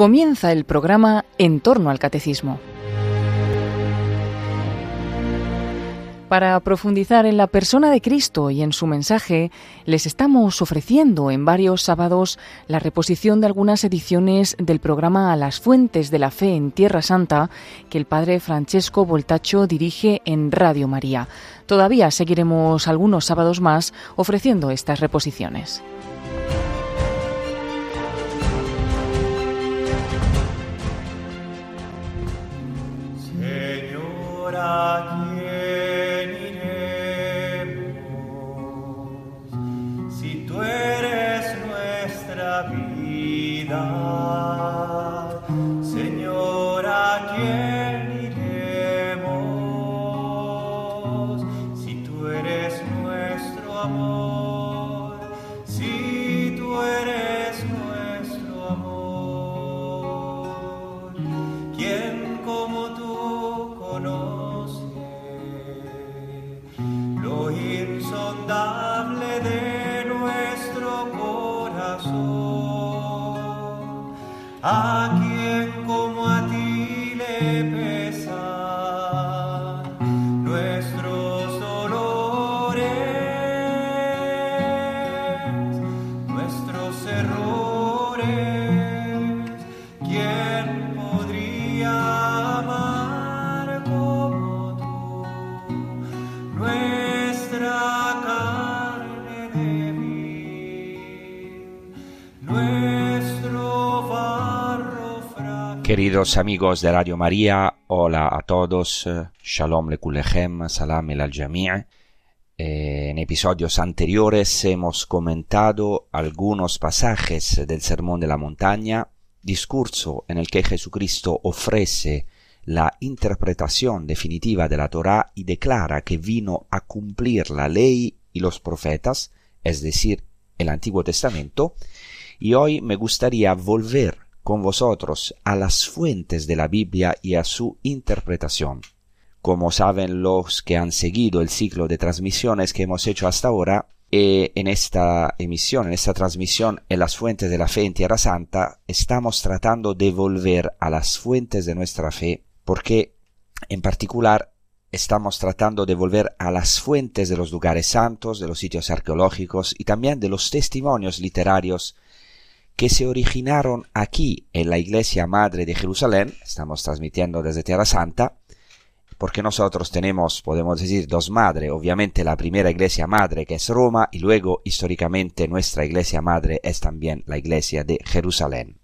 Comienza el programa En torno al Catecismo. Para profundizar en la persona de Cristo y en su mensaje, les estamos ofreciendo en varios sábados la reposición de algunas ediciones del programa las Fuentes de la Fe en Tierra Santa que el padre Francesco Voltacho dirige en Radio María. Todavía seguiremos algunos sábados más ofreciendo estas reposiciones. like Queridos amigos de Radio María, hola a todos, Shalom lekulechem, salam el al jami' En episodios anteriores hemos comentado algunos pasajes del Sermón de la Montaña, discurso en el que Jesucristo ofrece la interpretación definitiva de la Torá y declara que vino a cumplir la ley y los profetas, es decir, el Antiguo Testamento, y hoy me gustaría volver con vosotros a las fuentes de la Biblia y a su interpretación. Como saben los que han seguido el ciclo de transmisiones que hemos hecho hasta ahora, eh, en esta emisión, en esta transmisión en las fuentes de la fe en Tierra Santa, estamos tratando de volver a las fuentes de nuestra fe, porque en particular estamos tratando de volver a las fuentes de los lugares santos, de los sitios arqueológicos y también de los testimonios literarios que se originaron aquí en la Iglesia Madre de Jerusalén, estamos transmitiendo desde Tierra Santa, porque nosotros tenemos, podemos decir, dos madres, obviamente la primera Iglesia Madre que es Roma y luego históricamente nuestra Iglesia Madre es también la Iglesia de Jerusalén.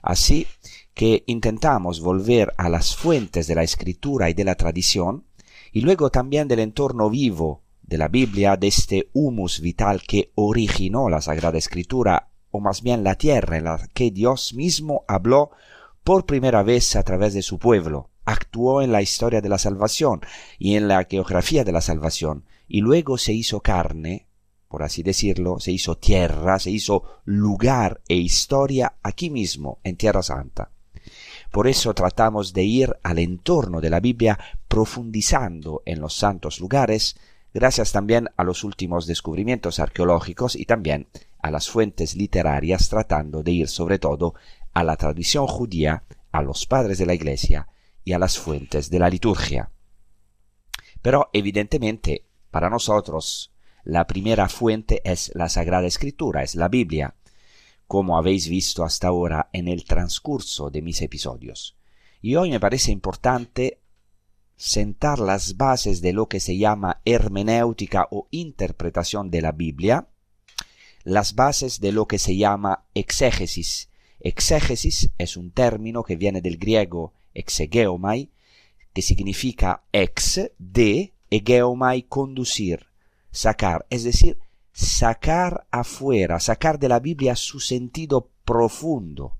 Así que intentamos volver a las fuentes de la escritura y de la tradición, y luego también del entorno vivo de la Biblia, de este humus vital que originó la Sagrada Escritura o más bien la tierra en la que Dios mismo habló por primera vez a través de su pueblo, actuó en la historia de la salvación y en la geografía de la salvación, y luego se hizo carne, por así decirlo, se hizo tierra, se hizo lugar e historia aquí mismo, en Tierra Santa. Por eso tratamos de ir al entorno de la Biblia profundizando en los santos lugares, gracias también a los últimos descubrimientos arqueológicos y también a las fuentes literarias tratando de ir sobre todo a la tradición judía, a los padres de la Iglesia y a las fuentes de la liturgia. Pero evidentemente para nosotros la primera fuente es la Sagrada Escritura, es la Biblia, como habéis visto hasta ahora en el transcurso de mis episodios. Y hoy me parece importante sentar las bases de lo que se llama hermenéutica o interpretación de la Biblia, las bases de lo que se llama exégesis. Exégesis es un término que viene del griego exegeomai, que significa ex, de, egeomai, conducir, sacar, es decir, sacar afuera, sacar de la Biblia su sentido profundo.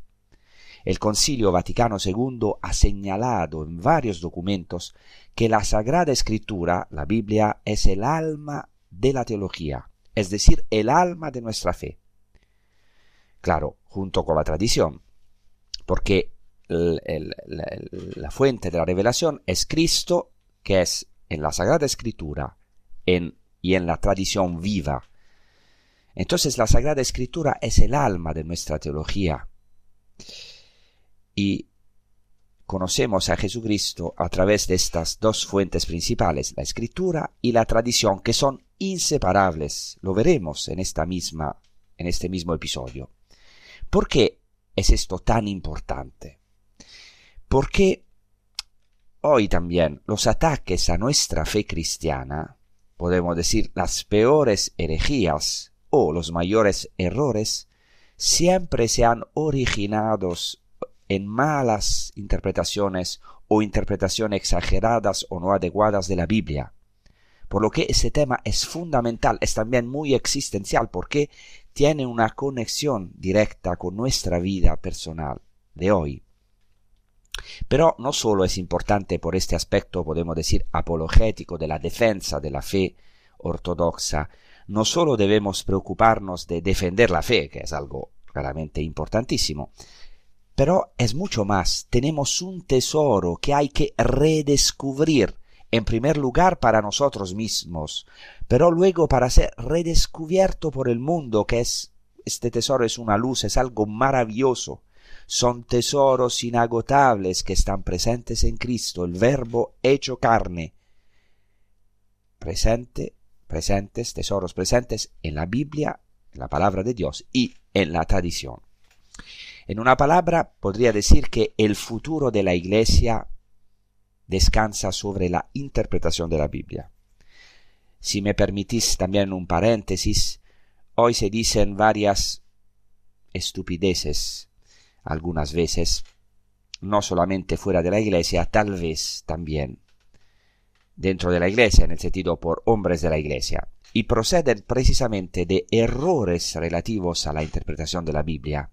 El Concilio Vaticano II ha señalado en varios documentos que la Sagrada Escritura, la Biblia, es el alma de la teología es decir, el alma de nuestra fe. Claro, junto con la tradición, porque la fuente de la revelación es Cristo, que es en la Sagrada Escritura y en la tradición viva. Entonces la Sagrada Escritura es el alma de nuestra teología. y conocemos a Jesucristo a través de estas dos fuentes principales, la escritura y la tradición, que son inseparables. Lo veremos en esta misma en este mismo episodio. ¿Por qué es esto tan importante? Porque hoy también los ataques a nuestra fe cristiana, podemos decir las peores herejías o los mayores errores, siempre se han originado en malas interpretaciones o interpretaciones exageradas o no adecuadas de la Biblia. Por lo que ese tema es fundamental, es también muy existencial, porque tiene una conexión directa con nuestra vida personal de hoy. Pero no solo es importante por este aspecto, podemos decir, apologético de la defensa de la fe ortodoxa, no solo debemos preocuparnos de defender la fe, que es algo claramente importantísimo, pero es mucho más. Tenemos un tesoro que hay que redescubrir, en primer lugar para nosotros mismos, pero luego para ser redescubierto por el mundo, que es este tesoro es una luz, es algo maravilloso. Son tesoros inagotables que están presentes en Cristo, el Verbo hecho carne. Presente, presentes, tesoros presentes en la Biblia, en la palabra de Dios y en la tradición. En una palabra, podría decir que el futuro de la Iglesia descansa sobre la interpretación de la Biblia. Si me permitís también un paréntesis, hoy se dicen varias estupideces algunas veces, no solamente fuera de la iglesia, tal vez también dentro de la iglesia, en el sentido por hombres de la iglesia, y proceden precisamente de errores relativos a la interpretación de la Biblia.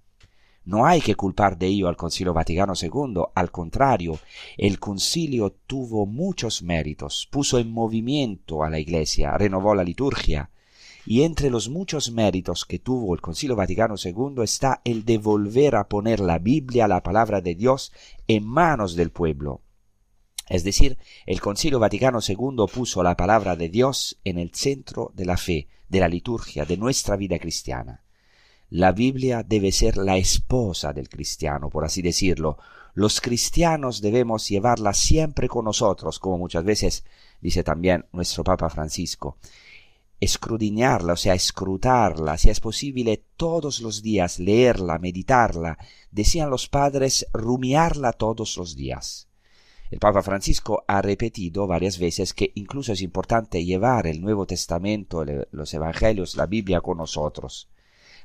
No hay que culpar de ello al Concilio Vaticano II, al contrario, el concilio tuvo muchos méritos, puso en movimiento a la Iglesia, renovó la liturgia, y entre los muchos méritos que tuvo el Concilio Vaticano II está el de volver a poner la Biblia, la palabra de Dios, en manos del pueblo. Es decir, el Concilio Vaticano II puso la palabra de Dios en el centro de la fe, de la liturgia, de nuestra vida cristiana. La Biblia debe ser la esposa del cristiano, por así decirlo. Los cristianos debemos llevarla siempre con nosotros, como muchas veces dice también nuestro Papa Francisco. Escrudiñarla, o sea, escrutarla, si es posible todos los días, leerla, meditarla. Decían los padres, rumiarla todos los días. El Papa Francisco ha repetido varias veces que incluso es importante llevar el Nuevo Testamento, los Evangelios, la Biblia con nosotros.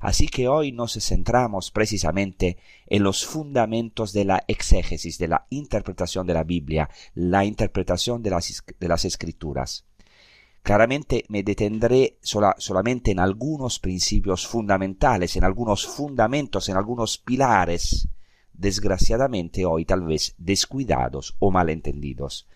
Así que hoy nos centramos precisamente en los fundamentos de la exégesis, de la interpretación de la Biblia, la interpretación de las, de las escrituras. Claramente me detendré solamente en algunos principios fundamentales, en algunos fundamentos, en algunos pilares, desgraciadamente hoy tal vez descuidados o malentendidos.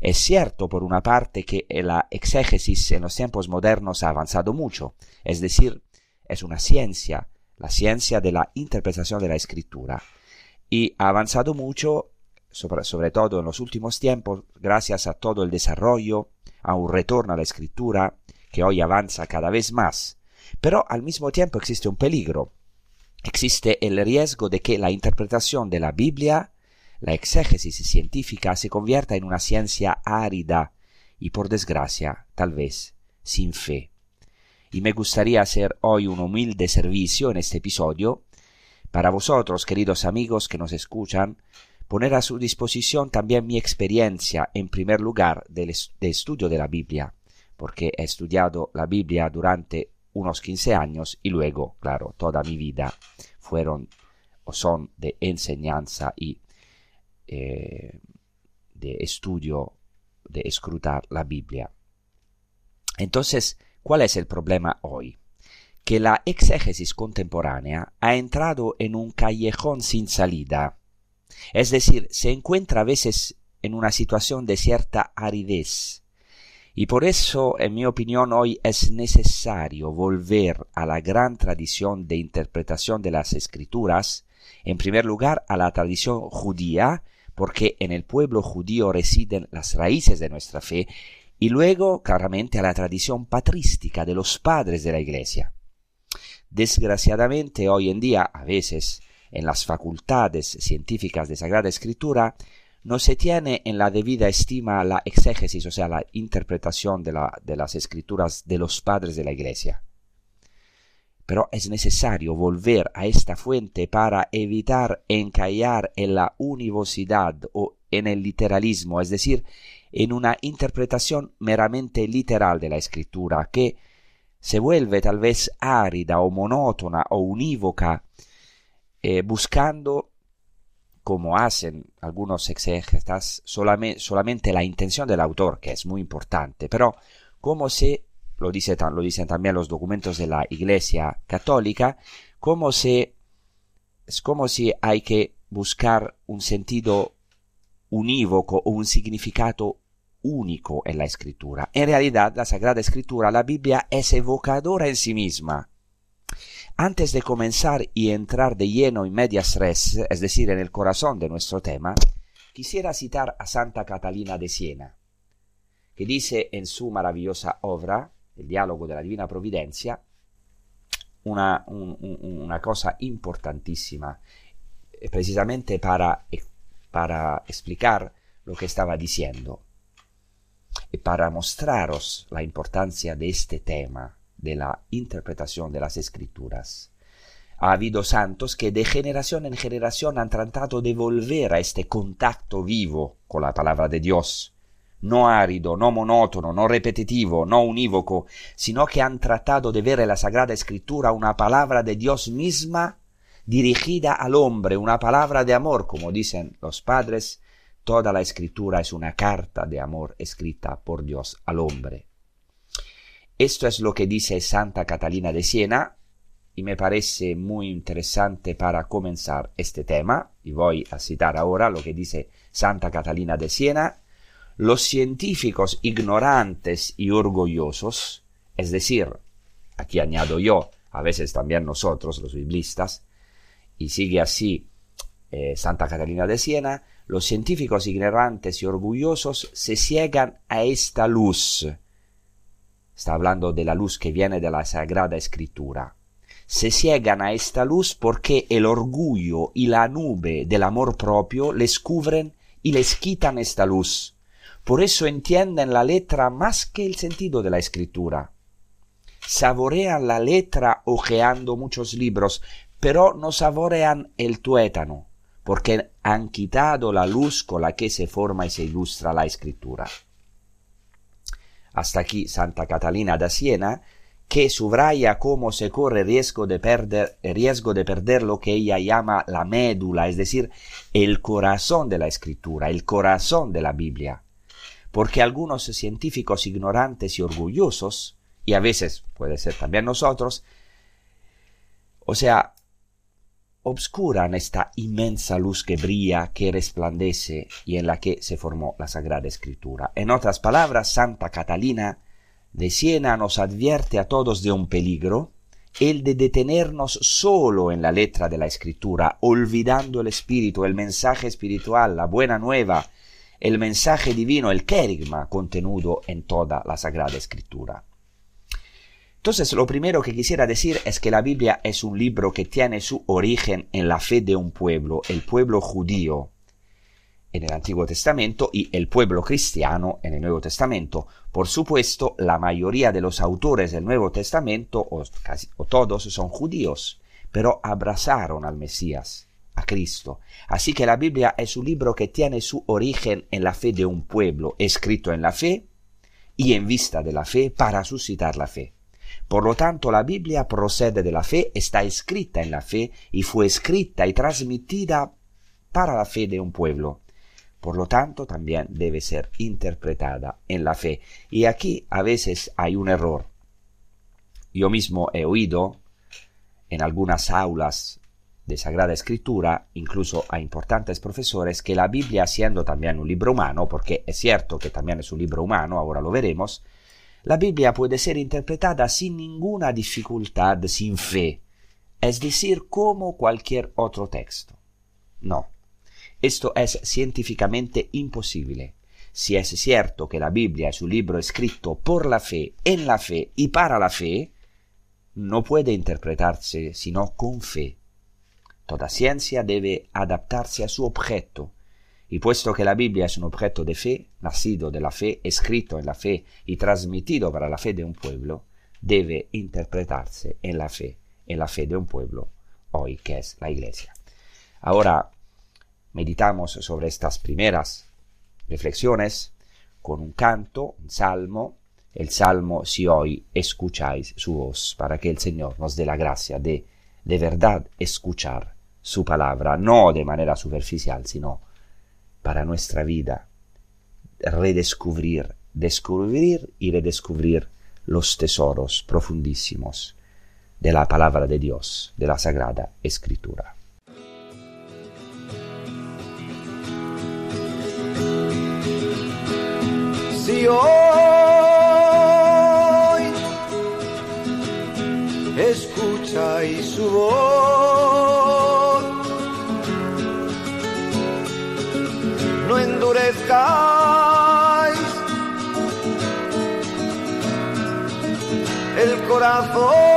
Es cierto, por una parte, que la exégesis en los tiempos modernos ha avanzado mucho, es decir, es una ciencia, la ciencia de la interpretación de la escritura. Y ha avanzado mucho, sobre, todo en los últimos tiempos, gracias a todo el desarrollo, a un retorno a la escritura, que hoy avanza cada vez más. Pero al mismo tiempo existe un peligro. Existe el riesgo de que la interpretación de la Biblia, la exégesis científica, se convierta en una ciencia árida y, por desgracia, tal vez, sin fe y me gustaría hacer hoy un humilde servicio en este episodio para vosotros, queridos amigos que nos escuchan, poner a su disposición también mi experiencia, en primer lugar, de, estudio de la Biblia, porque he estudiado la Biblia durante unos 15 años y luego, claro, toda mi vida fueron o son de enseñanza y eh, de estudio, de escrutar la Biblia. Entonces, ¿Cuál es el problema hoy? Que la exégesis contemporánea ha entrado en un callejón sin salida. Es decir, se encuentra a veces en una situación de cierta aridez. Y por eso, en mi opinión, hoy es necesario volver a la gran tradición de interpretación de las escrituras, en primer lugar a la tradición judía, porque en el pueblo judío residen las raíces de nuestra fe, y luego claramente a la tradición patrística de los padres de la Iglesia. Desgraciadamente hoy en día a veces en las facultades científicas de Sagrada Escritura, no se tiene en la debida estima la exégesis, o sea, la interpretación de, las escrituras de los padres de la Iglesia. Pero es necesario volver a esta fuente para evitar encallar en la univocidad o en el literalismo, es decir, en una interpretación meramente literal de la escritura, que se vuelve tal vez árida o monótona o unívoca, eh, buscando, como hacen algunos exégetas, solamente, la intención del autor, que es muy importante, pero como se, lo, dice, lo dicen también los documentos de la Iglesia Católica, como se, es como si hay que buscar un sentido unívoco o un significado único en la escritura. En realidad, la Sagrada Escritura, la Biblia, es evocadora en sí misma. Antes de comenzar y entrar de lleno en medias res, es decir, en el corazón de nuestro tema, quisiera citar a Santa Catalina de Siena, que dice en su maravillosa obra, El diálogo de la Divina Providencia, una, una cosa importantísima, eh, precisamente para, para explicar lo que estaba diciendo y para mostraros la importancia de este tema de la interpretación de las escrituras. Ha habido santos que de generación en generación han tratado de volver a este contacto vivo con la palabra de Dios, no árido, no monótono, no repetitivo, no unívoco, sino que han tratado de ver en la Sagrada Escritura una palabra de Dios misma dirigida al hombre, una palabra de amor, como dicen los padres, Toda la escritura es una carta de amor escrita por Dios al hombre. Esto es lo que dice Santa Catalina de Siena y me parece muy interesante para comenzar este tema y voy a citar ahora lo que dice Santa Catalina de Siena. Los científicos ignorantes y orgullosos, es decir, aquí añado yo, a veces también nosotros, los biblistas, y sigue así eh, Santa Catalina de Siena, los científicos ignorantes y orgullosos se ciegan a esta luz. Está hablando de la luz que viene de la Sagrada Escritura. Se ciegan a esta luz porque el orgullo y la nube del amor propio les cubren y les quitan esta luz. Por eso entienden la letra más que el sentido de la escritura. Saborean la letra ojeando muchos libros, pero no saborean el tuétano porque han quitado la luz con la que se forma y se ilustra la escritura. Hasta aquí Santa Catalina da Siena, que subraya cómo se corre riesgo de perder, riesgo de perder lo que ella llama la médula, es decir, el corazón de la escritura, el corazón de la Biblia. Porque algunos científicos ignorantes y orgullosos, y a veces puede ser también nosotros, o sea, obscuran esta inmensa luz que brilla, que resplandece y en la que se formó la Sagrada Escritura. En otras palabras, Santa Catalina de Siena nos advierte a todos de un peligro, el de detenernos solo en la letra de la Escritura, olvidando el espíritu, el mensaje espiritual, la buena nueva, el mensaje divino, el querigma contenido en toda la Sagrada Escritura. Entonces, lo primero que quisiera decir es que la Biblia es un libro que tiene su origen en la fe de un pueblo, el pueblo judío en el Antiguo Testamento y el pueblo cristiano en el Nuevo Testamento. Por supuesto, la mayoría de los autores del Nuevo Testamento, o, casi, o todos, son judíos, pero abrazaron al Mesías, a Cristo. Así que la Biblia es un libro que tiene su origen en la fe de un pueblo, escrito en la fe y en vista de la fe para suscitar la fe. Por lo tanto, la Biblia procede de la fe, está escrita en la fe y fue escrita y transmitida para la fe de un pueblo. Por lo tanto, también debe ser interpretada en la fe. Y aquí a veces hay un error. Yo mismo he oído en algunas aulas de Sagrada Escritura, incluso a importantes profesores, que la Biblia, siendo también un libro humano, porque es cierto que también es un libro humano, ahora lo veremos, la Biblia puede ser interpretada sin ninguna dificultad, sin fe, es decir, como cualquier otro texto. No, esto es científicamente imposible. Si es cierto que la Biblia es un libro escrito por la fe, en la fe y para la fe, no puede interpretarse sino con fe. Toda ciencia debe adaptarse a su objeto, y puesto que la Biblia es un objeto de fe, nacido de la fe, escrito en la fe y transmitido para la fe de un pueblo, debe interpretarse en la fe, en la fe de un pueblo, hoy que es la Iglesia. Ahora meditamos sobre estas primeras reflexiones con un canto, un salmo, el salmo si hoy escucháis su voz, para que el Señor nos dé la gracia de de verdad escuchar su palabra, no de manera superficial, sino para nuestra vida, redescubrir, descubrir y redescubrir los tesoros profundísimos de la palabra de Dios, de la Sagrada Escritura. Si hoy escucháis su voz, corazón.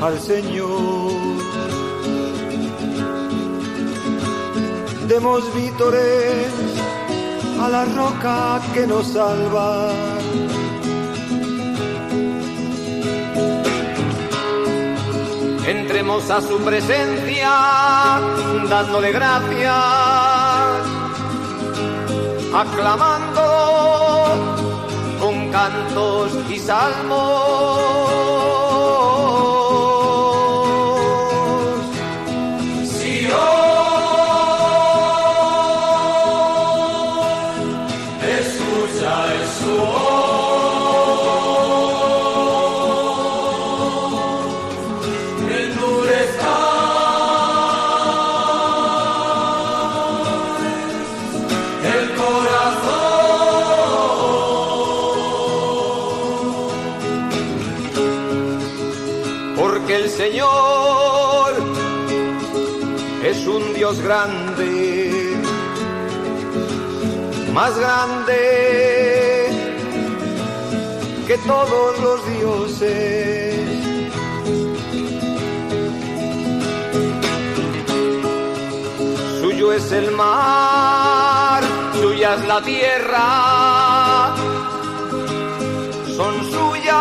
Al Señor. Demos vítores a la roca que nos salva. Entremos a su presencia dándole gracias, aclamando con cantos y salmos. Más grande que todos los dioses. Suyo es el mar, suya es la tierra, son suyas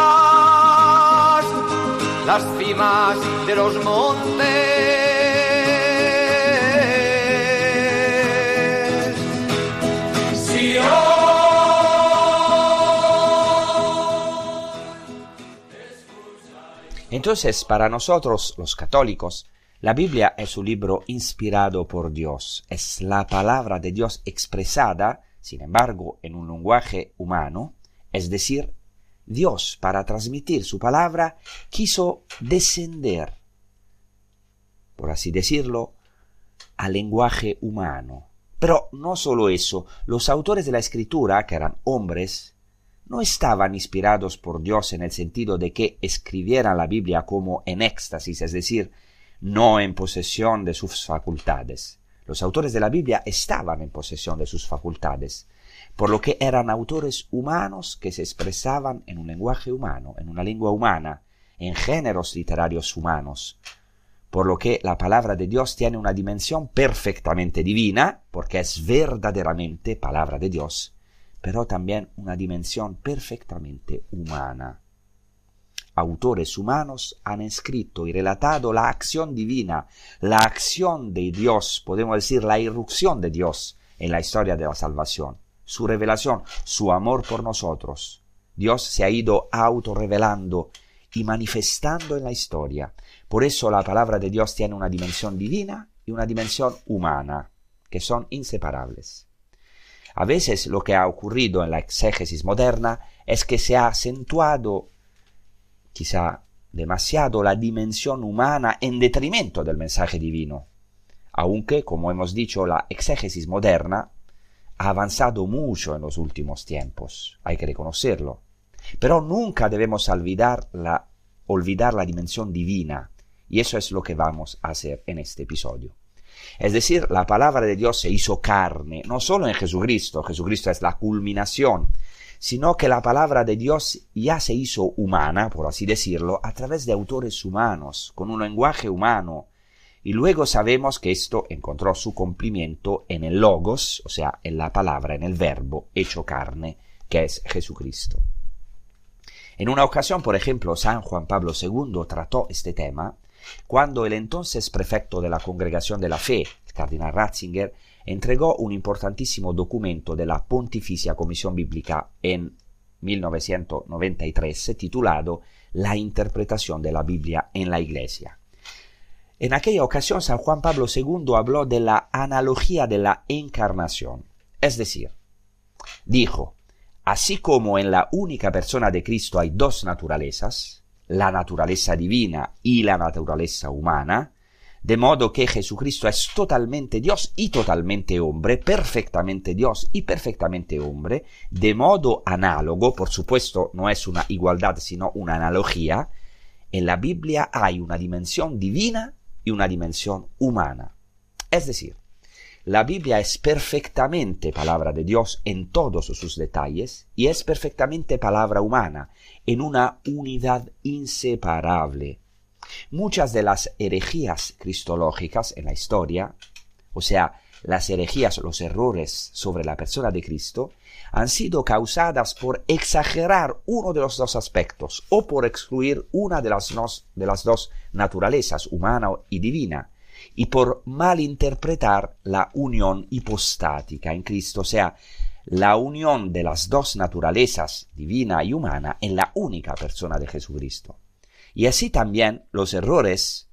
las cimas de los montes. Entonces, para nosotros los católicos, la Biblia es un libro inspirado por Dios, es la palabra de Dios expresada, sin embargo, en un lenguaje humano, es decir, Dios, para transmitir su palabra, quiso descender, por así decirlo, al lenguaje humano. Pero no solo eso, los autores de la escritura, que eran hombres, no estaban inspirados por Dios en el sentido de que escribieran la Biblia como en éxtasis, es decir, no en posesión de sus facultades. Los autores de la Biblia estaban en posesión de sus facultades, por lo que eran autores humanos que se expresaban en un lenguaje humano, en una lengua humana, en géneros literarios humanos, por lo que la palabra de Dios tiene una dimensión perfectamente divina, porque es verdaderamente palabra de Dios, pero también una dimensión perfectamente humana. Autores humanos han escrito y relatado la acción divina, la acción de Dios, podemos decir la irrupción de Dios en la historia de la salvación, su revelación, su amor por nosotros. Dios se ha ido autorrevelando y manifestando en la historia. Por eso la palabra de Dios tiene una dimensión divina y una dimensión humana, que son inseparables. A veces lo que ha ocurrido en la exégesis moderna es que se ha acentuado, quizá demasiado, la dimensión humana en detrimento del mensaje divino, aunque, como hemos dicho, la exégesis moderna ha avanzado mucho en los últimos tiempos, hay que reconocerlo. Pero nunca debemos olvidar la, olvidar la dimensión divina, y eso es lo que vamos a hacer en este episodio. Es decir, la palabra de Dios se hizo carne, no solo en Jesucristo, Jesucristo es la culminación, sino que la palabra de Dios ya se hizo humana, por así decirlo, a través de autores humanos, con un lenguaje humano, y luego sabemos que esto encontró su cumplimiento en el logos, o sea, en la palabra, en el verbo hecho carne, que es Jesucristo. En una ocasión, por ejemplo, San Juan Pablo II trató este tema cuando el entonces prefecto de la Congregación de la Fe, el cardenal Ratzinger, entregó un importantísimo documento de la Pontificia Comisión Bíblica en 1993 titulado La interpretación de la Biblia en la Iglesia. En aquella ocasión San Juan Pablo II habló de la analogía de la encarnación, es decir, dijo, así como en la única persona de Cristo hay dos naturalezas, la naturaleza divina y la naturaleza humana, de modo que Jesucristo es totalmente Dios y totalmente hombre, perfectamente Dios y perfectamente hombre, de modo análogo, por supuesto no es una igualdad sino una analogía, en la Biblia hay una dimensión divina y una dimensión humana. Es decir, la Biblia es perfectamente palabra de Dios en todos sus detalles y es perfectamente palabra humana en una unidad inseparable. Muchas de las herejías cristológicas en la historia, o sea, las herejías, los errores sobre la persona de Cristo, han sido causadas por exagerar uno de los dos aspectos o por excluir una de las, de las dos naturalezas, humana y divina, y por malinterpretar la unión hipostática en Cristo, o sea, la unión de las dos naturalezas, divina y humana, en la única persona de Jesucristo. Y así también los errores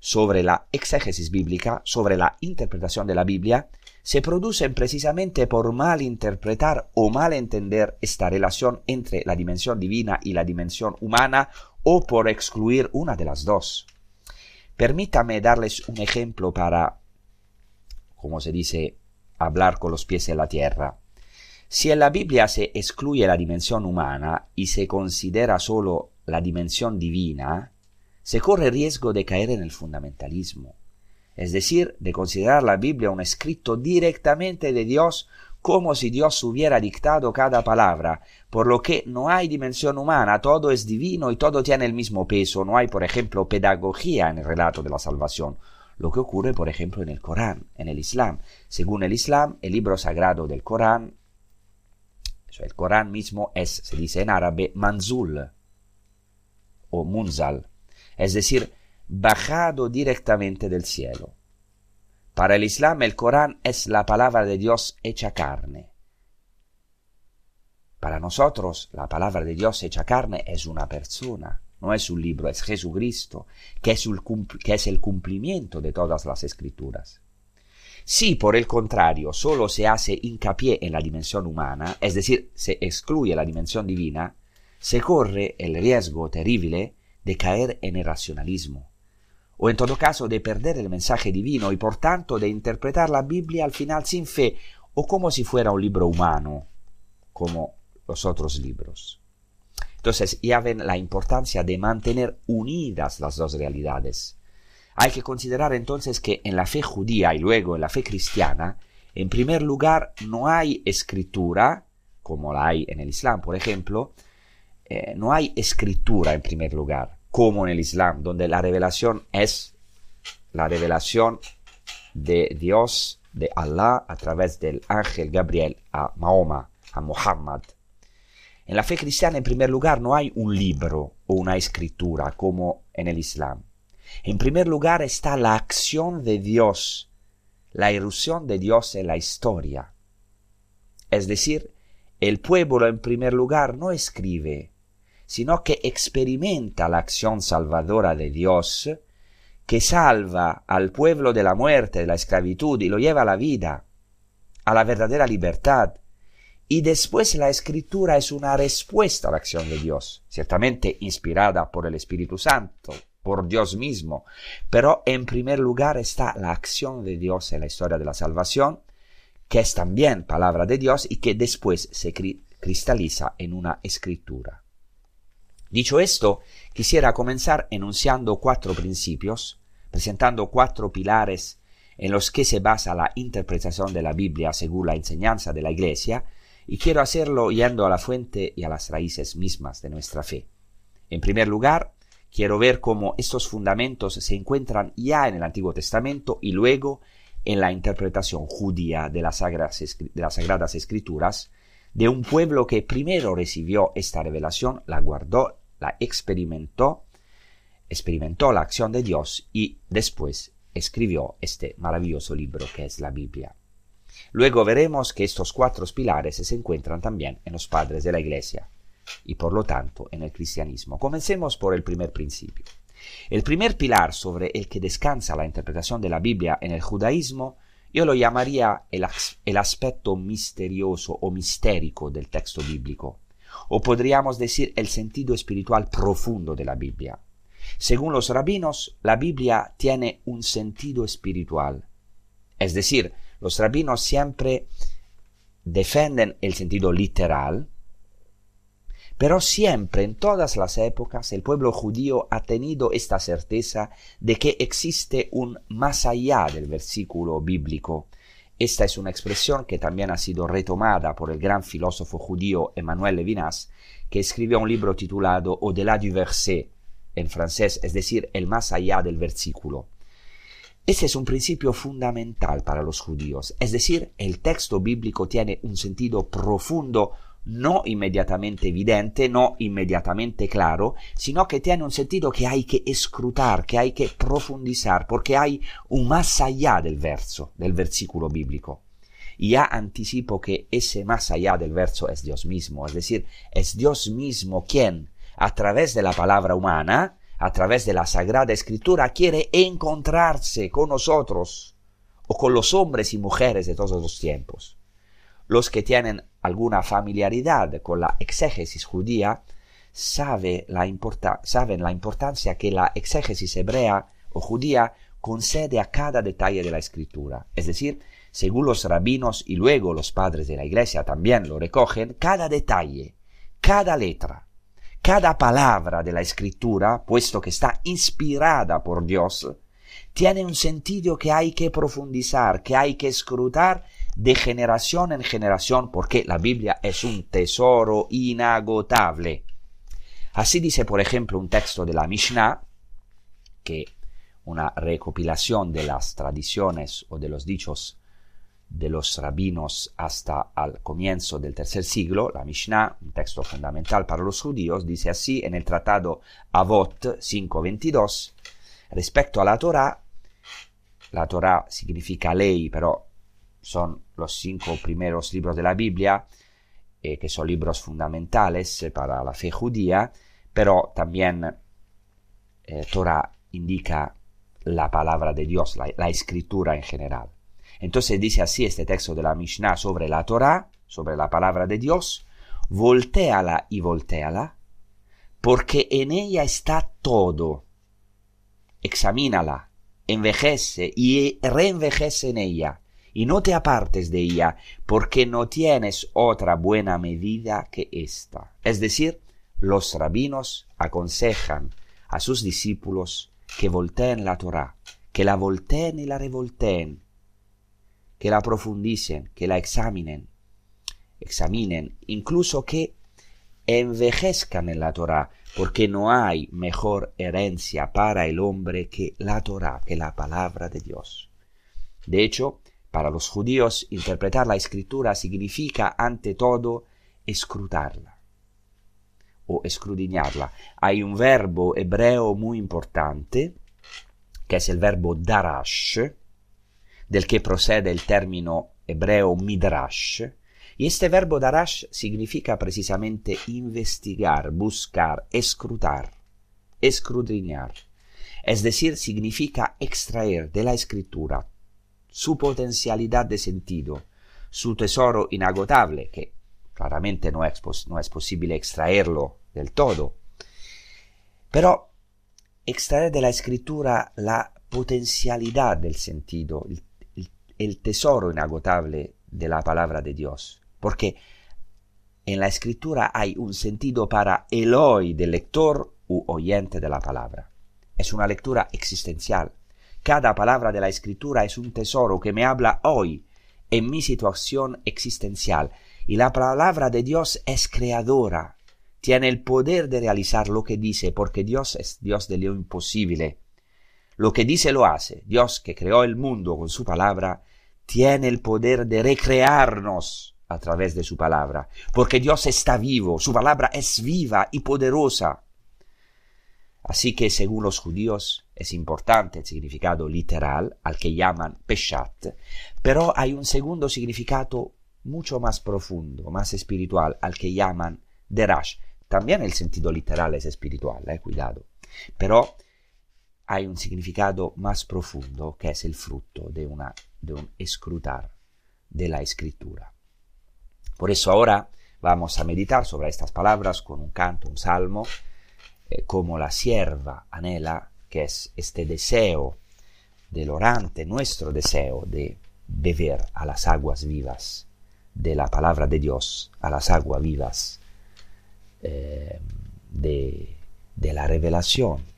sobre la exégesis bíblica, sobre la interpretación de la Biblia, se producen precisamente por mal interpretar o mal entender esta relación entre la dimensión divina y la dimensión humana o por excluir una de las dos. Permítame darles un ejemplo para, como se dice, hablar con los pies en la tierra. Si en la Biblia se excluye la dimensión humana y se considera solo la dimensión divina, se corre riesgo de caer en el fundamentalismo, es decir, de considerar la Biblia un escrito directamente de Dios como si Dios hubiera dictado cada palabra, por lo que no hay dimensión humana, todo es divino y todo tiene el mismo peso, no hay, por ejemplo, pedagogía en el relato de la salvación, lo que ocurre, por ejemplo, en el Corán, en el Islam. Según el Islam, el libro sagrado del Corán, el Corán mismo es, se dice en árabe, manzul, o munzal, es decir, bajado directamente del cielo. Para el Islam el Corán es la palabra de Dios hecha carne. Para nosotros la palabra de Dios hecha carne es una persona, no es un libro, es Jesucristo, que es, el, cumplimiento de todas las escrituras. Si por el contrario solo se hace hincapié en la dimensión humana, es decir, se excluye la dimensión divina, se corre el riesgo terrible de caer en el racionalismo, o en todo caso de perder el mensaje divino y por tanto de interpretar la Biblia al final sin fe o como si fuera un libro humano, como los otros libros. Entonces ya ven la importancia de mantener unidas las dos realidades. Hay que considerar entonces que en la fe judía y luego en la fe cristiana, en primer lugar, no hay escritura, como la hay en el Islam, por ejemplo, eh, no hay escritura en primer lugar, como en el Islam, donde la revelación es la revelación de Dios, de Allah, a través del ángel Gabriel a Mahoma, a Muhammad. En la fe cristiana, en primer lugar, no hay un libro o una escritura como en el Islam. En primer lugar está la acción de Dios, la irrupción de Dios en la historia. Es decir, el pueblo en primer lugar no escribe, sino que experimenta la acción salvadora de Dios, que salva al pueblo de la muerte, de la esclavitud y lo lleva a la vida. a la verdadera libertad. Y después la escritura es una respuesta a la acción de Dios, ciertamente inspirada por el Espíritu Santo, por Dios mismo, pero en primer lugar está la acción de Dios en la historia de la salvación, que es también palabra de Dios y que después se cristaliza en una escritura. Dicho esto, quisiera comenzar enunciando cuatro principios, presentando cuatro pilares en los que se basa la interpretación de la Biblia según la enseñanza de la Iglesia, y quiero hacerlo yendo a la fuente y a las raíces mismas de nuestra fe. En primer lugar, quiero ver cómo estos fundamentos se encuentran ya en el Antiguo Testamento y luego en la interpretación judía de las Sagradas, de las Sagradas Escrituras, de un pueblo que primero recibió esta revelación, la guardó, la experimentó, experimentó la acción de Dios y después escribió este maravilloso libro que es la Biblia. Luego veremos que estos cuatro pilares se encuentran también en los padres de la Iglesia y por lo tanto en el cristianismo. Comencemos por el primer principio. El primer pilar sobre el que descansa la interpretación de la Biblia en el judaísmo yo lo llamaría el, el aspecto misterioso o mistérico del texto bíblico, o podríamos decir el sentido espiritual profundo de la Biblia. Según los rabinos, la Biblia tiene un sentido espiritual. Es decir, los rabinos siempre defienden el sentido literal, pero siempre, en todas las épocas, el pueblo judío ha tenido esta certeza de que existe un más allá del versículo bíblico. Esta es una expresión que también ha sido retomada por el gran filósofo judío Emmanuel Levinas, que escribió un libro titulado Au-delà du verset, en francés, es decir, el más allá del versículo. Ese es un principio fundamental para los judíos, es decir, el texto bíblico tiene un sentido profundo, no inmediatamente evidente, no inmediatamente claro, sino que tiene un sentido que hay que escrutar, que hay que profundizar, porque hay un más allá del verso, del versículo bíblico. Y ya anticipo que ese más allá del verso es Dios mismo, es decir, es Dios mismo quien, a través de la palabra humana, a través de la Sagrada Escritura, quiere encontrarse con nosotros o con los hombres y mujeres de todos los tiempos. Los que tienen alguna familiaridad con la exégesis judía sabe la saben la importancia que la exégesis hebrea o judía concede a cada detalle de la escritura. Es decir, según los rabinos y luego los padres de la iglesia también lo recogen, cada detalle, cada letra, cada palabra de la escritura, puesto que está inspirada por Dios, tiene un sentido que hay que profundizar, que hay que escrutar de generación en generación, porque la Biblia es un tesoro inagotable. Así dice, por ejemplo, un texto de la Mishnah, que una recopilación de las tradiciones o de los dichos de los rabinos hasta al comienzo del tercer siglo, la Mishnah, un texto fundamental para los judíos, dice así en el tratado Avot 5.22, respecto a la Torah, la Torah significa ley, pero son los cinco primeros libros de la Biblia, eh, que son libros fundamentales eh, para la fe judía, pero también eh, Torah indica la palabra de Dios, la escritura en general. Entonces dice así este texto de la Mishnah sobre la Torah, sobre la palabra de Dios, volteala y volteala, porque en ella está todo. Examínala, envejece y reenvejece en ella, y no te apartes de ella, porque no tienes otra buena medida que esta. Es decir, los rabinos aconsejan a sus discípulos que volteen la Torah, que la volteen y la revolteen, que la profundicen, que la examinen, examinen, incluso que envejezcan en la Torah, porque no hay mejor herencia para el hombre que la Torah, que la palabra de Dios. De hecho, para los judíos interpretar la escritura significa ante todo escrutarla o escudriñarla. Hay un verbo hebreo muy importante, que es el verbo darash, del que procede el término hebreo midrash, y este verbo darash significa precisamente investigar, buscar, escrutar, escudriñar. Es decir, significa extraer de la escritura su potencialidad de sentido, su tesoro inagotable, que claramente no es, no es posible extraerlo del todo. Pero extraer de la escritura la potencialidad del sentido, el, el tesoro inagotable de la palabra de Dios, porque en la escritura hay un sentido para el hoy del lector u oyente de la palabra. Es una lectura existencial. Cada palabra de la escritura es un tesoro que me habla hoy en mi situación existencial. Y la palabra de Dios es creadora. Tiene el poder de realizar lo que dice, porque Dios es Dios de lo imposible. Lo que dice lo hace. Dios que creó el mundo con su palabra, tiene el poder de recrearnos a través de su palabra, porque Dios está vivo, su palabra es viva y poderosa. Así que según los judíos es importante el significado literal al que llaman peshat, pero hay un segundo significado mucho más profundo, más espiritual, al que llaman derash. También el sentido literal es espiritual, eh, cuidado, pero hay un significado más profundo que es el fruto de, una, de un escrutar de la escritura. Por eso ahora vamos a meditar sobre estas palabras con un canto, un salmo, eh, como la sierva anhela, que es este deseo del orante, nuestro deseo de beber a las aguas vivas de la palabra de Dios, a las aguas vivas eh, de, de la revelación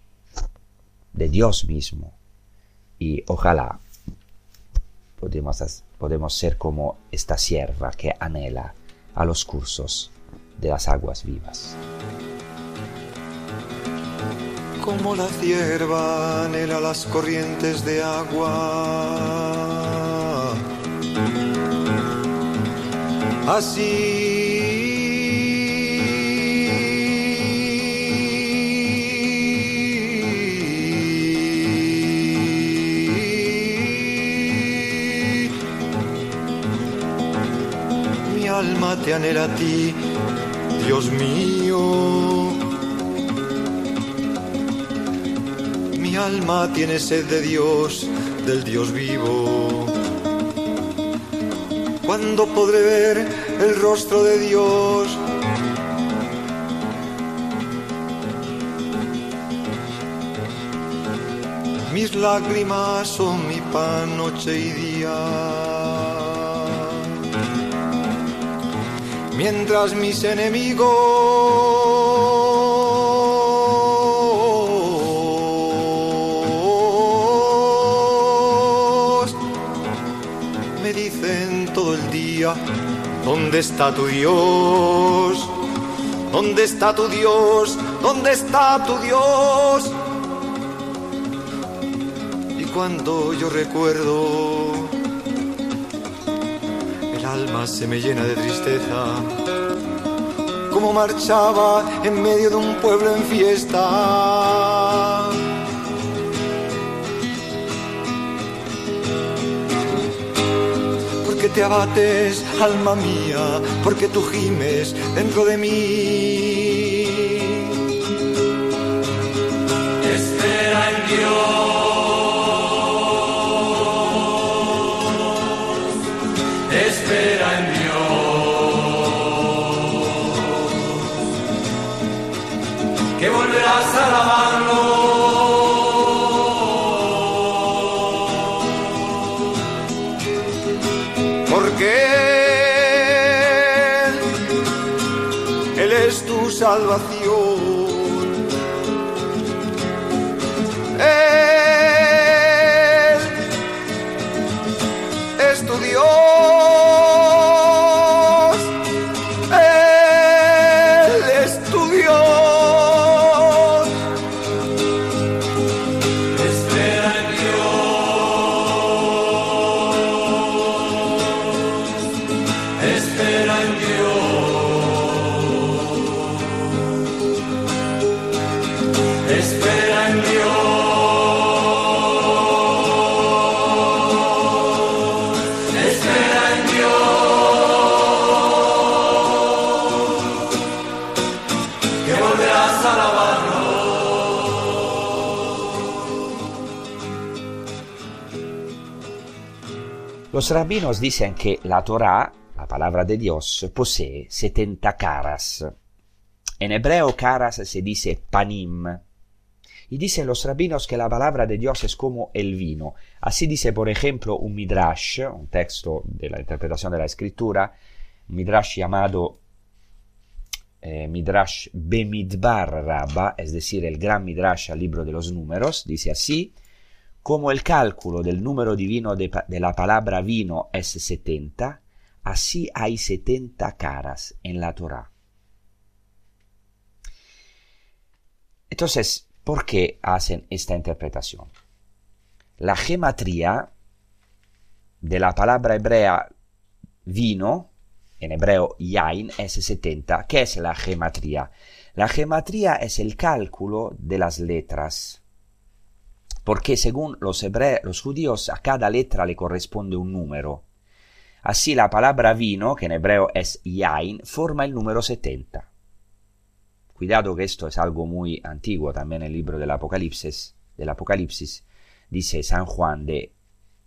de Dios mismo. Y ojalá podemos, podemos ser como esta sierva que anhela a los cursos de las aguas vivas como la cierva anhela las corrientes de agua. Así te anhela a ti, Dios mío. mi alma tiene sed de Dios, del Dios vivo. ¿Cuándo podré ver el rostro de Dios? Mis lágrimas son mi pan noche y día. Mientras mis enemigos ¿Dónde está tu Dios? ¿Dónde está tu Dios? ¿Dónde está tu Dios? Y cuando yo recuerdo, el alma se me llena de tristeza. Como marchaba en medio de un pueblo en fiesta porque te abates, alma mía, porque tú gimes dentro de mí. Espera en Dios, salvación. Él es Los rabinos dicen que la Torah, la palabra de Dios, posee 70 caras. En hebreo caras se dice panim. Y dicen los rabinos que la palabra de Dios es como el vino. Así dice, por ejemplo, un midrash, un texto de la interpretación de la escritura, un midrash llamado eh, Midrash Bemidbar Rabba, es decir, el gran Midrash al libro de los números, dice así, como el cálculo del número divino de, la palabra vino es 70, así hay 70 caras en la Torah. Entonces, ¿por qué hacen esta interpretación? La gematría de la palabra hebrea vino en hebreo yain es 70. ¿Qué es la gematría? La gematría es el cálculo de las letras. Porque según los, hebreos, los judíos a cada letra le corresponde un número. Así la palabra vino, que en hebreo es yain, forma el número 70. Cuidado que esto es algo muy antiguo también en el libro del Apocalipsis. Del Apocalipsis dice San Juan de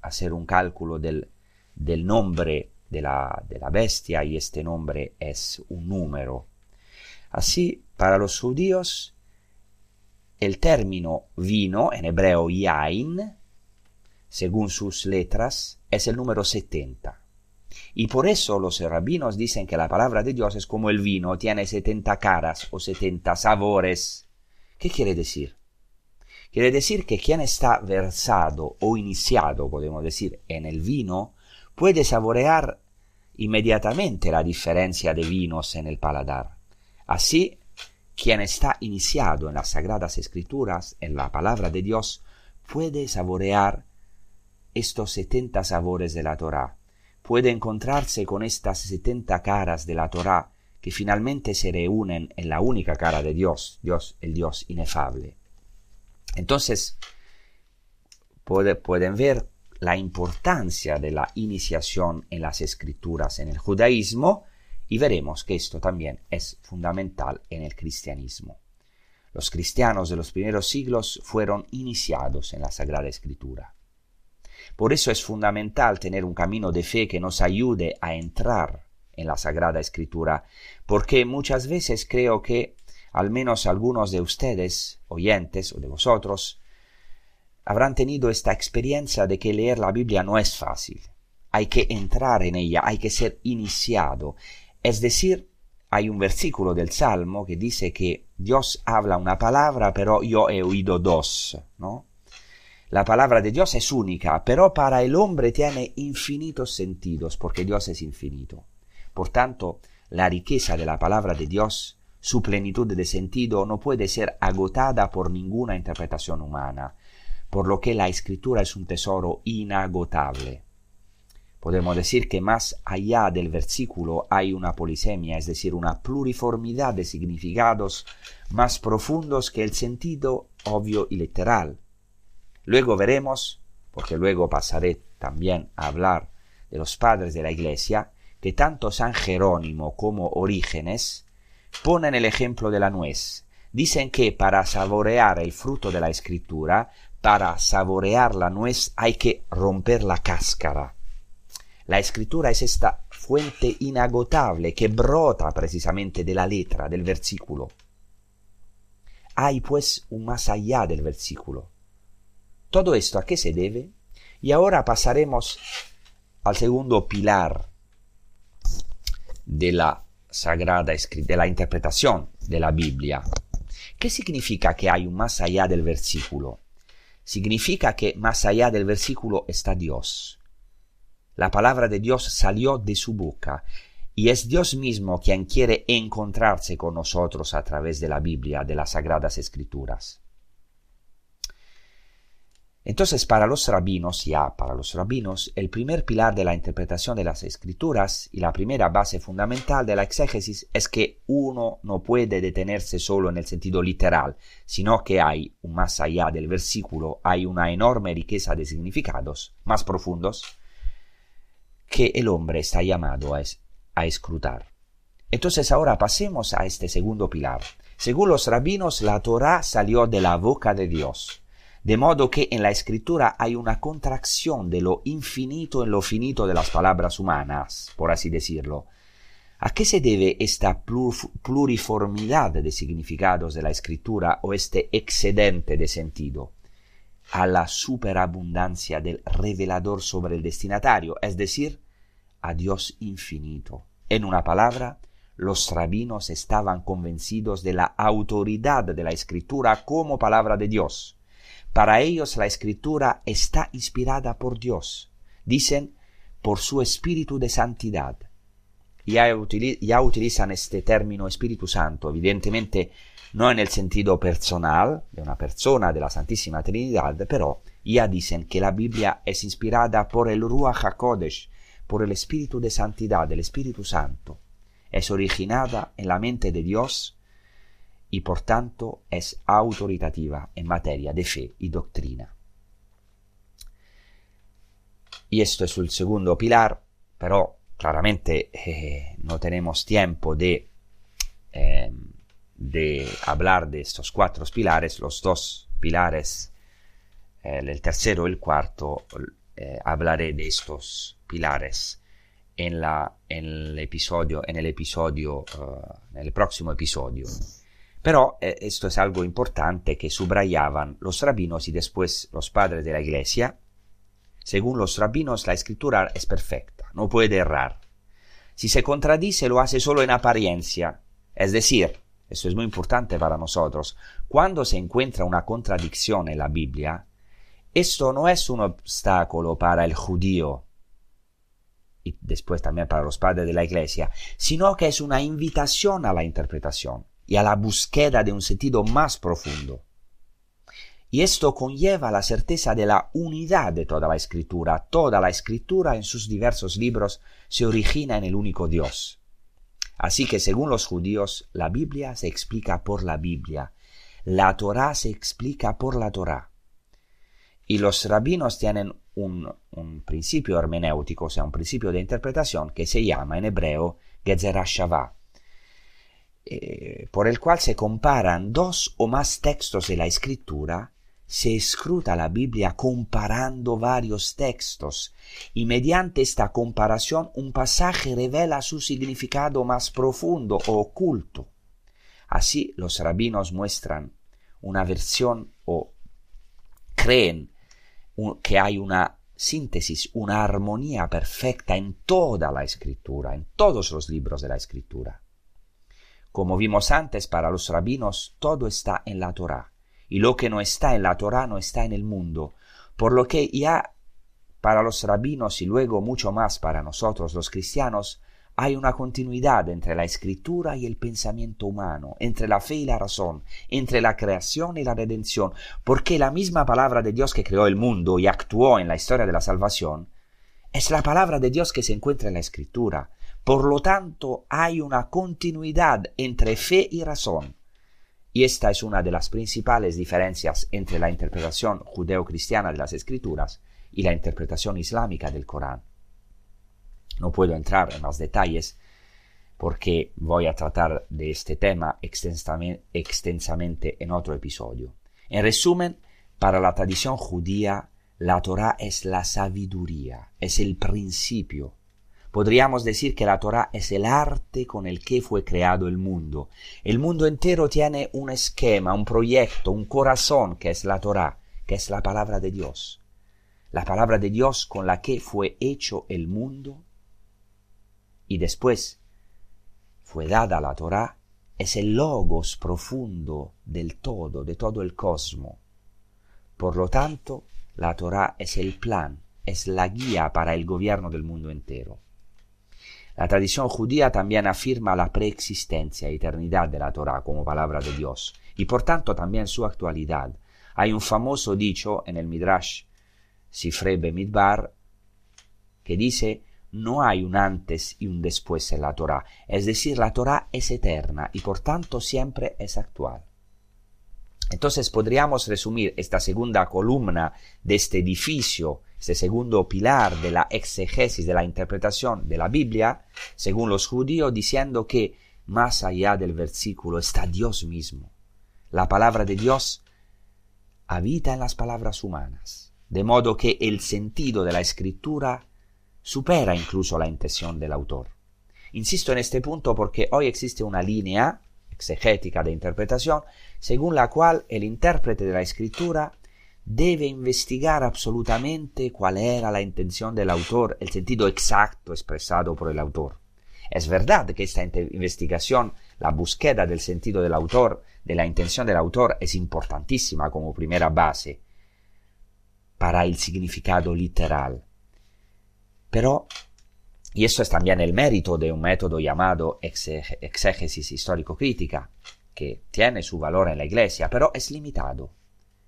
hacer un cálculo del, del nombre de la, de la bestia y este nombre es un número. Así, para los judíos, el término vino, en hebreo yain, según sus letras, es el número 70. Y por eso los rabinos dicen que la palabra de Dios es como el vino, tiene 70 caras o 70 sabores. ¿Qué quiere decir? Quiere decir que quien está versado o iniciado, podemos decir, en el vino, puede saborear inmediatamente la diferencia de vinos en el paladar. Así, quien está iniciado en las sagradas escrituras, en la palabra de Dios, puede saborear estos setenta sabores de la Torah, puede encontrarse con estas setenta caras de la Torah que finalmente se reúnen en la única cara de Dios, Dios, el Dios inefable. Entonces, pueden ver la importancia de la iniciación en las escrituras en el judaísmo y veremos que esto también es fundamental en el cristianismo. Los cristianos de los primeros siglos fueron iniciados en la Sagrada Escritura. Por eso es fundamental tener un camino de fe que nos ayude a entrar en la Sagrada Escritura, porque muchas veces creo que al menos algunos de ustedes, oyentes o de vosotros, habrán tenido esta experiencia de que leer la Biblia no es fácil. Hay que entrar en ella, hay que ser iniciado. Es decir, hay un versículo del Salmo que dice que Dios habla una palabra, pero yo he oído dos, ¿no? La palabra de Dios es única, pero para el hombre tiene infinitos sentidos, porque Dios es infinito. Por tanto, la riqueza de la palabra de Dios, su plenitud de sentido, no puede ser agotada por ninguna interpretación humana por lo que la escritura es un tesoro inagotable. Podemos decir que más allá del versículo hay una polisemia, es decir, una pluriformidad de significados más profundos que el sentido obvio y literal. Luego veremos, porque luego pasaré también a hablar de los padres de la Iglesia, que tanto San Jerónimo como Orígenes ponen el ejemplo de la nuez. Dicen que para saborear el fruto de la escritura para saborear la nuez hay que romper la cáscara. La escritura es esta fuente inagotable que brota precisamente de la letra, del versículo. Hay pues un más allá del versículo. ¿Todo esto a qué se debe? Y ahora pasaremos al segundo pilar de la sagrada de la interpretación de la Biblia. ¿Qué significa que hay un más allá del versículo? significa que más allá del versículo está Dios. La palabra de Dios salió de su boca y es Dios mismo quien quiere encontrarse con nosotros a través de la Biblia, de las Sagradas Escrituras. Entonces, para los rabinos, ya para los rabinos, el primer pilar de la interpretación de las escrituras y la primera base fundamental de la exégesis es que uno no puede detenerse solo en el sentido literal, sino que hay, más allá del versículo, hay una enorme riqueza de significados más profundos que el hombre está llamado a, escrutar. Entonces ahora pasemos a este segundo pilar. Según los rabinos, la Torah salió de la boca de Dios De modo que en la escritura hay una contracción de lo infinito en lo finito de las palabras humanas, por así decirlo. ¿A qué se debe esta pluriformidad de significados de la escritura o este excedente de sentido? A la superabundancia del revelador sobre el destinatario, es decir, a Dios infinito. En una palabra, los rabinos estaban convencidos de la autoridad de la escritura como palabra de Dios. Para ellos la escritura está inspirada por Dios. Dicen, por su espíritu de santidad. Ya, ya utilizan este término Espíritu Santo, evidentemente no en el sentido personal de una persona de la Santísima Trinidad, pero ya dicen que la Biblia es inspirada por el Ruach HaKodesh, por el Espíritu de Santidad, el Espíritu Santo es originada en la mente de Dios y por tanto es autoritativa en materia de fe y doctrina. Y esto es el segundo pilar, pero claramente eh, no tenemos tiempo de, eh, de hablar de estos cuatro pilares, los dos pilares, eh, el tercero y el cuarto, hablaré de estos pilares en, la, en el episodio, en el episodio, el próximo episodio. Pero eh, esto es algo importante que subrayaban los rabinos y después los padres de la iglesia. Según los rabinos, la escritura es perfecta, no puede errar. Si se contradice, lo hace solo en apariencia. Es decir, esto es muy importante para nosotros, cuando se encuentra una contradicción en la Biblia, esto no es un obstáculo para el judío y después también para los padres de la Iglesia, sino que es una invitación a la interpretación y a la búsqueda de un sentido más profundo. Y esto conlleva la certeza de la unidad de toda la escritura. Toda la escritura en sus diversos libros se origina en el único Dios. Así que según los judíos, la Biblia se explica por la Biblia, la Torah se explica por la Torah. Y los rabinos tienen un, principio hermenéutico, o sea, un principio de interpretación que se llama en hebreo Gezerah Shavah, eh, por el cual se comparan dos o más textos de la escritura, se escruta la Biblia comparando varios textos y mediante esta comparación un pasaje revela su significado más profundo o oculto. Así los rabinos muestran una versión o creen que hay una síntesis, una armonía perfecta en toda la escritura, en todos los libros de la escritura. Como vimos antes, para los rabinos todo está en la Torá, y lo que no está en la Torá no está en el mundo, por lo que ya para los rabinos y luego mucho más para nosotros los cristianos, hay una continuidad entre la escritura y el pensamiento humano, entre la fe y la razón, entre la creación y la redención, porque la misma palabra de Dios que creó el mundo y actuó en la historia de la salvación, es la palabra de Dios que se encuentra en la escritura. Por lo tanto, hay una continuidad entre fe y razón. Y esta es una de las principales diferencias entre la interpretación judeo-cristiana de las escrituras y la interpretación islámica del Corán. No puedo entrar en más detalles porque voy a tratar de este tema extensamente en otro episodio. En resumen, para la tradición judía, la Torah es la sabiduría, es el principio. Podríamos decir que la Torah es el arte con el que fue creado el mundo. El mundo entero tiene un esquema, un proyecto, un corazón que es la Torah, que es la palabra de Dios. La palabra de Dios con la que fue hecho el mundo y después fue dada la Torah, es el logos profundo del todo, de todo el cosmos. Por lo tanto, la Torah es el plan, es la guía para el gobierno del mundo entero. La tradición judía también afirma la preexistencia eternidad de la Torah como palabra de Dios, y por tanto también su actualidad. Hay un famoso dicho en el Midrash Sifrebe Midbar que dice no hay un antes y un después en la Torah. Es decir, la Torah es eterna y por tanto siempre es actual. Entonces podríamos resumir esta segunda columna de este edificio, este segundo pilar de la exegesis, de la interpretación de la Biblia, según los judíos, diciendo que más allá del versículo está Dios mismo. La palabra de Dios habita en las palabras humanas, de modo que el sentido de la escritura supera incluso la intención del autor. Insisto en este punto porque hoy existe una línea exegética de interpretación según la cual el intérprete de la escritura debe investigar absolutamente cuál era la intención del autor, el sentido exacto expresado por el autor. Es verdad que esta investigación, la búsqueda del sentido del autor, de la intención del autor, es importantísima como primera base para el significado literal. Pero, y esto es también el mérito de un método llamado exégesis histórico-crítica, que tiene su valor en la Iglesia, pero es limitado.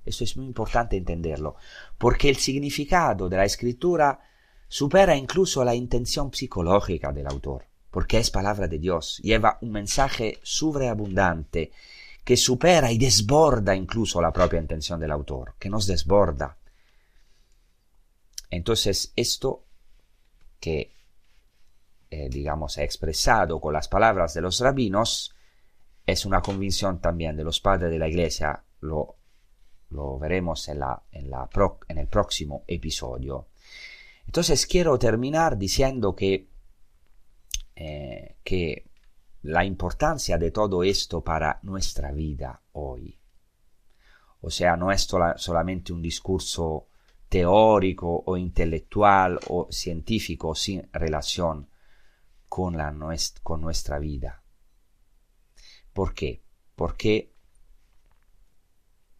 Esto es muy importante entenderlo, porque el significado de la escritura supera incluso la intención psicológica del autor, porque es palabra de Dios, lleva un mensaje sobreabundante que supera y desborda incluso la propia intención del autor, que nos desborda. Entonces, esto que, eh, digamos, ha expresado con las palabras de los rabinos, es una convicción también de los padres de la Iglesia, lo lo veremos en, la, en, la en el próximo episodio. Entonces quiero terminar diciendo que, eh, que la importancia de todo esto para nuestra vida hoy. O sea, no es solamente un discurso teórico o intelectual o científico sin relación con, nuestra vida. ¿Por qué? Porque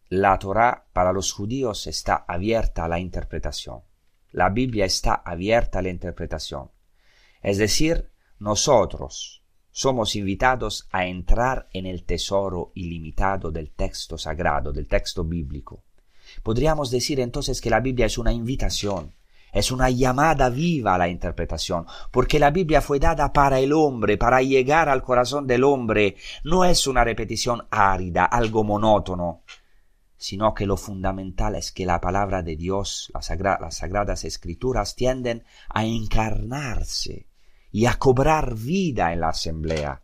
la Torah para los judíos está abierta a la interpretación. La Biblia está abierta a la interpretación. Es decir, nosotros somos invitados a entrar en el tesoro ilimitado del texto sagrado, del texto bíblico. Podríamos decir entonces que la Biblia es una invitación, es una llamada viva a la interpretación, porque la Biblia fue dada para el hombre, para llegar al corazón del hombre. No es una repetición árida, algo monótono, sino que lo fundamental es que la palabra de Dios, las, sagradas escrituras, tienden a encarnarse y a cobrar vida en la asamblea,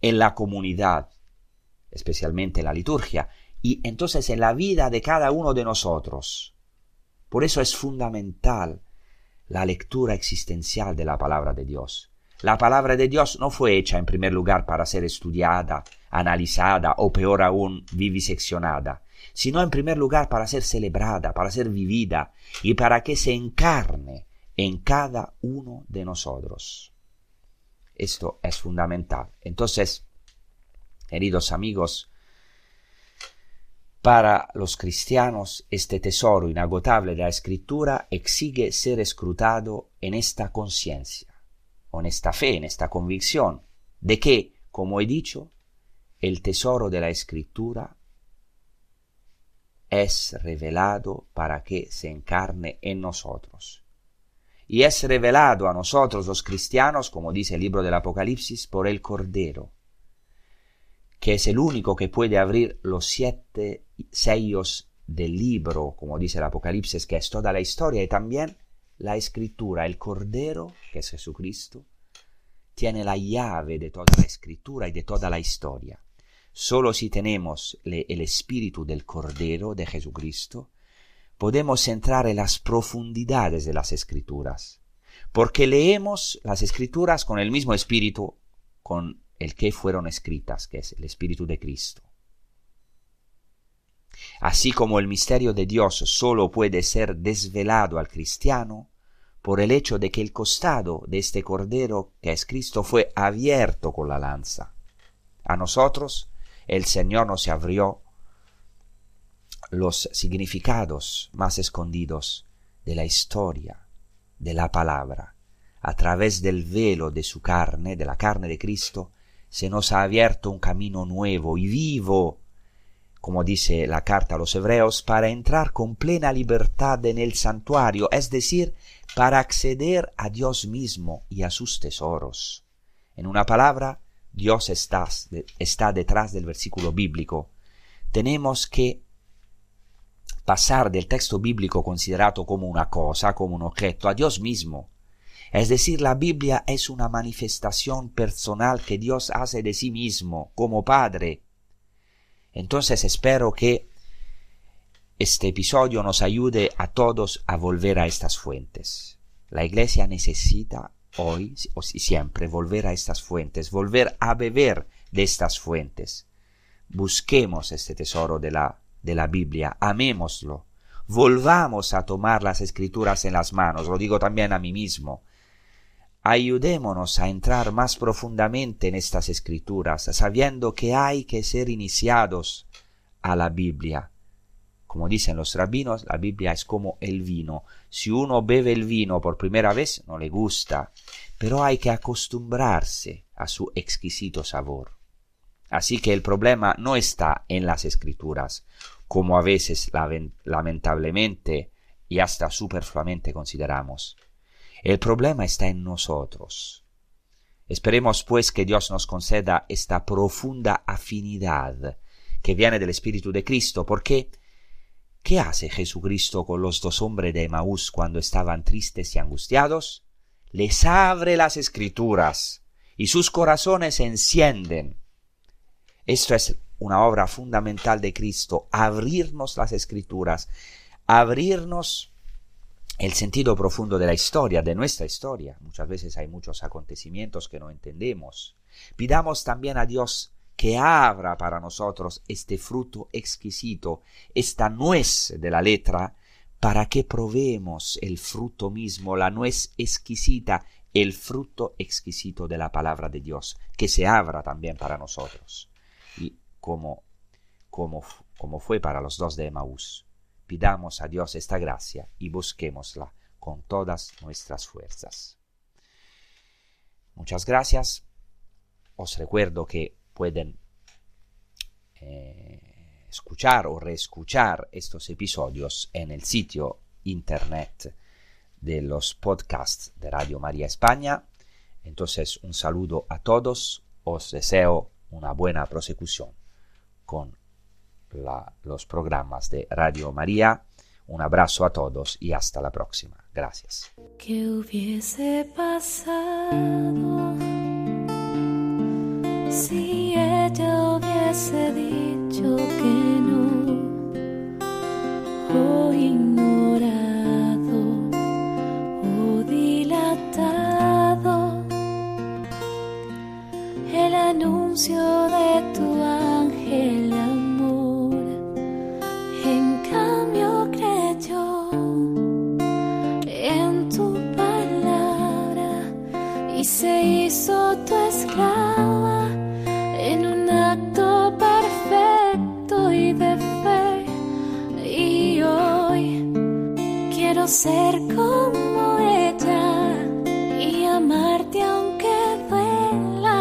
en la comunidad, especialmente en la liturgia, y entonces en la vida de cada uno de nosotros. Por eso es fundamental la lectura existencial de la palabra de Dios. La palabra de Dios no fue hecha en primer lugar para ser estudiada, analizada o peor aún viviseccionada, sino en primer lugar para ser celebrada, para ser vivida y para que se encarne en cada uno de nosotros. Esto es fundamental. Entonces, queridos amigos, para los cristianos este tesoro inagotable de la escritura exige ser escrutado en esta conciencia, en esta fe, en esta convicción, de que, como he dicho, el tesoro de la escritura es revelado para que se encarne en nosotros. Y es revelado a nosotros los cristianos, como dice el libro del Apocalipsis, por el Cordero, que es el único que puede abrir los siete sellos del libro, como dice el Apocalipsis, que es toda la historia y también la escritura. El Cordero, que es Jesucristo, tiene la llave de toda la escritura y de toda la historia. Solo si tenemos el espíritu del Cordero de Jesucristo, podemos entrar en las profundidades de las escrituras, porque leemos las escrituras con el mismo espíritu con el que fueron escritas, que es el espíritu de Cristo. Así como el misterio de Dios solo puede ser desvelado al cristiano por el hecho de que el costado de este Cordero, que es Cristo, fue abierto con la lanza. A nosotros el Señor nos abrió los significados más escondidos de la historia, de la palabra. A través del velo de su carne, de la carne de Cristo, se nos ha abierto un camino nuevo y vivo, como dice la carta a los hebreos, para entrar con plena libertad en el santuario, es decir, para acceder a Dios mismo y a sus tesoros. En una palabra, Dios está, está detrás del versículo bíblico, tenemos que pasar del texto bíblico considerado como una cosa, como un objeto, a Dios mismo. Es decir, la Biblia es una manifestación personal que Dios hace de sí mismo como Padre. Entonces espero que este episodio nos ayude a todos a volver a estas fuentes. La Iglesia necesita hoy y siempre volver a estas fuentes, volver a beber de estas fuentes. Busquemos este tesoro de la, de la Biblia, amémoslo, volvamos a tomar las escrituras en las manos, lo digo también a mí mismo. Ayudémonos a entrar más profundamente en estas escrituras, sabiendo que hay que ser iniciados a la Biblia. Como dicen los rabinos, la Biblia es como el vino. Si uno bebe el vino por primera vez, no le gusta, pero hay que acostumbrarse a su exquisito sabor. Así que el problema no está en las escrituras, como a veces lamentablemente y hasta superfluamente consideramos. El problema está en nosotros. Esperemos pues que Dios nos conceda esta profunda afinidad que viene del Espíritu de Cristo, porque ¿qué hace Jesucristo con los dos hombres de Emaús cuando estaban tristes y angustiados? Les abre las escrituras y sus corazones se encienden esto es una obra fundamental de Cristo, abrirnos las escrituras, abrirnos el sentido profundo de la historia, de nuestra historia. Muchas veces hay muchos acontecimientos que no entendemos. Pidamos también a Dios que abra para nosotros este fruto exquisito, esta nuez de la letra, para que probemos el fruto mismo, la nuez exquisita, el fruto exquisito de la palabra de Dios, que se abra también para nosotros y como, como, como fue para los dos de Emaús. Pidamos a Dios esta gracia y busquémosla con todas nuestras fuerzas. Muchas gracias. Os recuerdo que pueden eh, escuchar o reescuchar estos episodios en el sitio internet de los podcasts de Radio María España. Entonces, un saludo a todos. Os deseo una buena prosecución con los programas de Radio María. Un abrazo a todos y hasta la próxima. Gracias. ¿Qué hubiese pasado si ella hubiese dicho que no? O ignorado o dilatado el anuncio de quiero ser como ella y amarte aunque duelan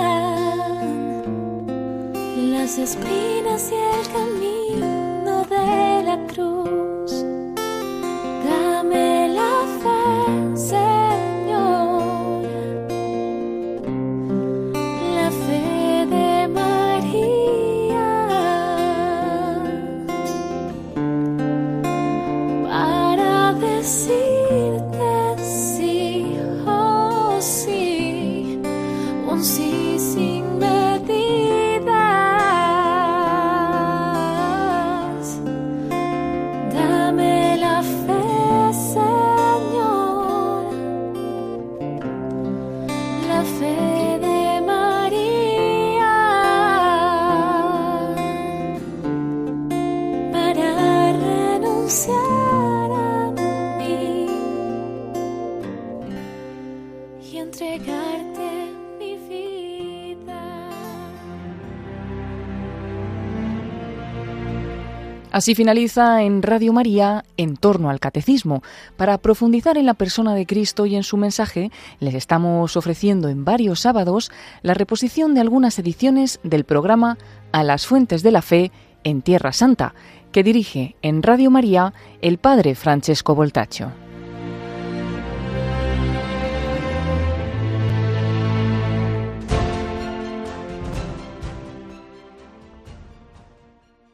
las espinas y Así finaliza en Radio María en torno al catecismo. Para profundizar en la persona de Cristo y en su mensaje, les estamos ofreciendo en varios sábados la reposición de algunas ediciones del programa A las Fuentes de la Fe en Tierra Santa, que dirige en Radio María el padre Francesco Voltacho.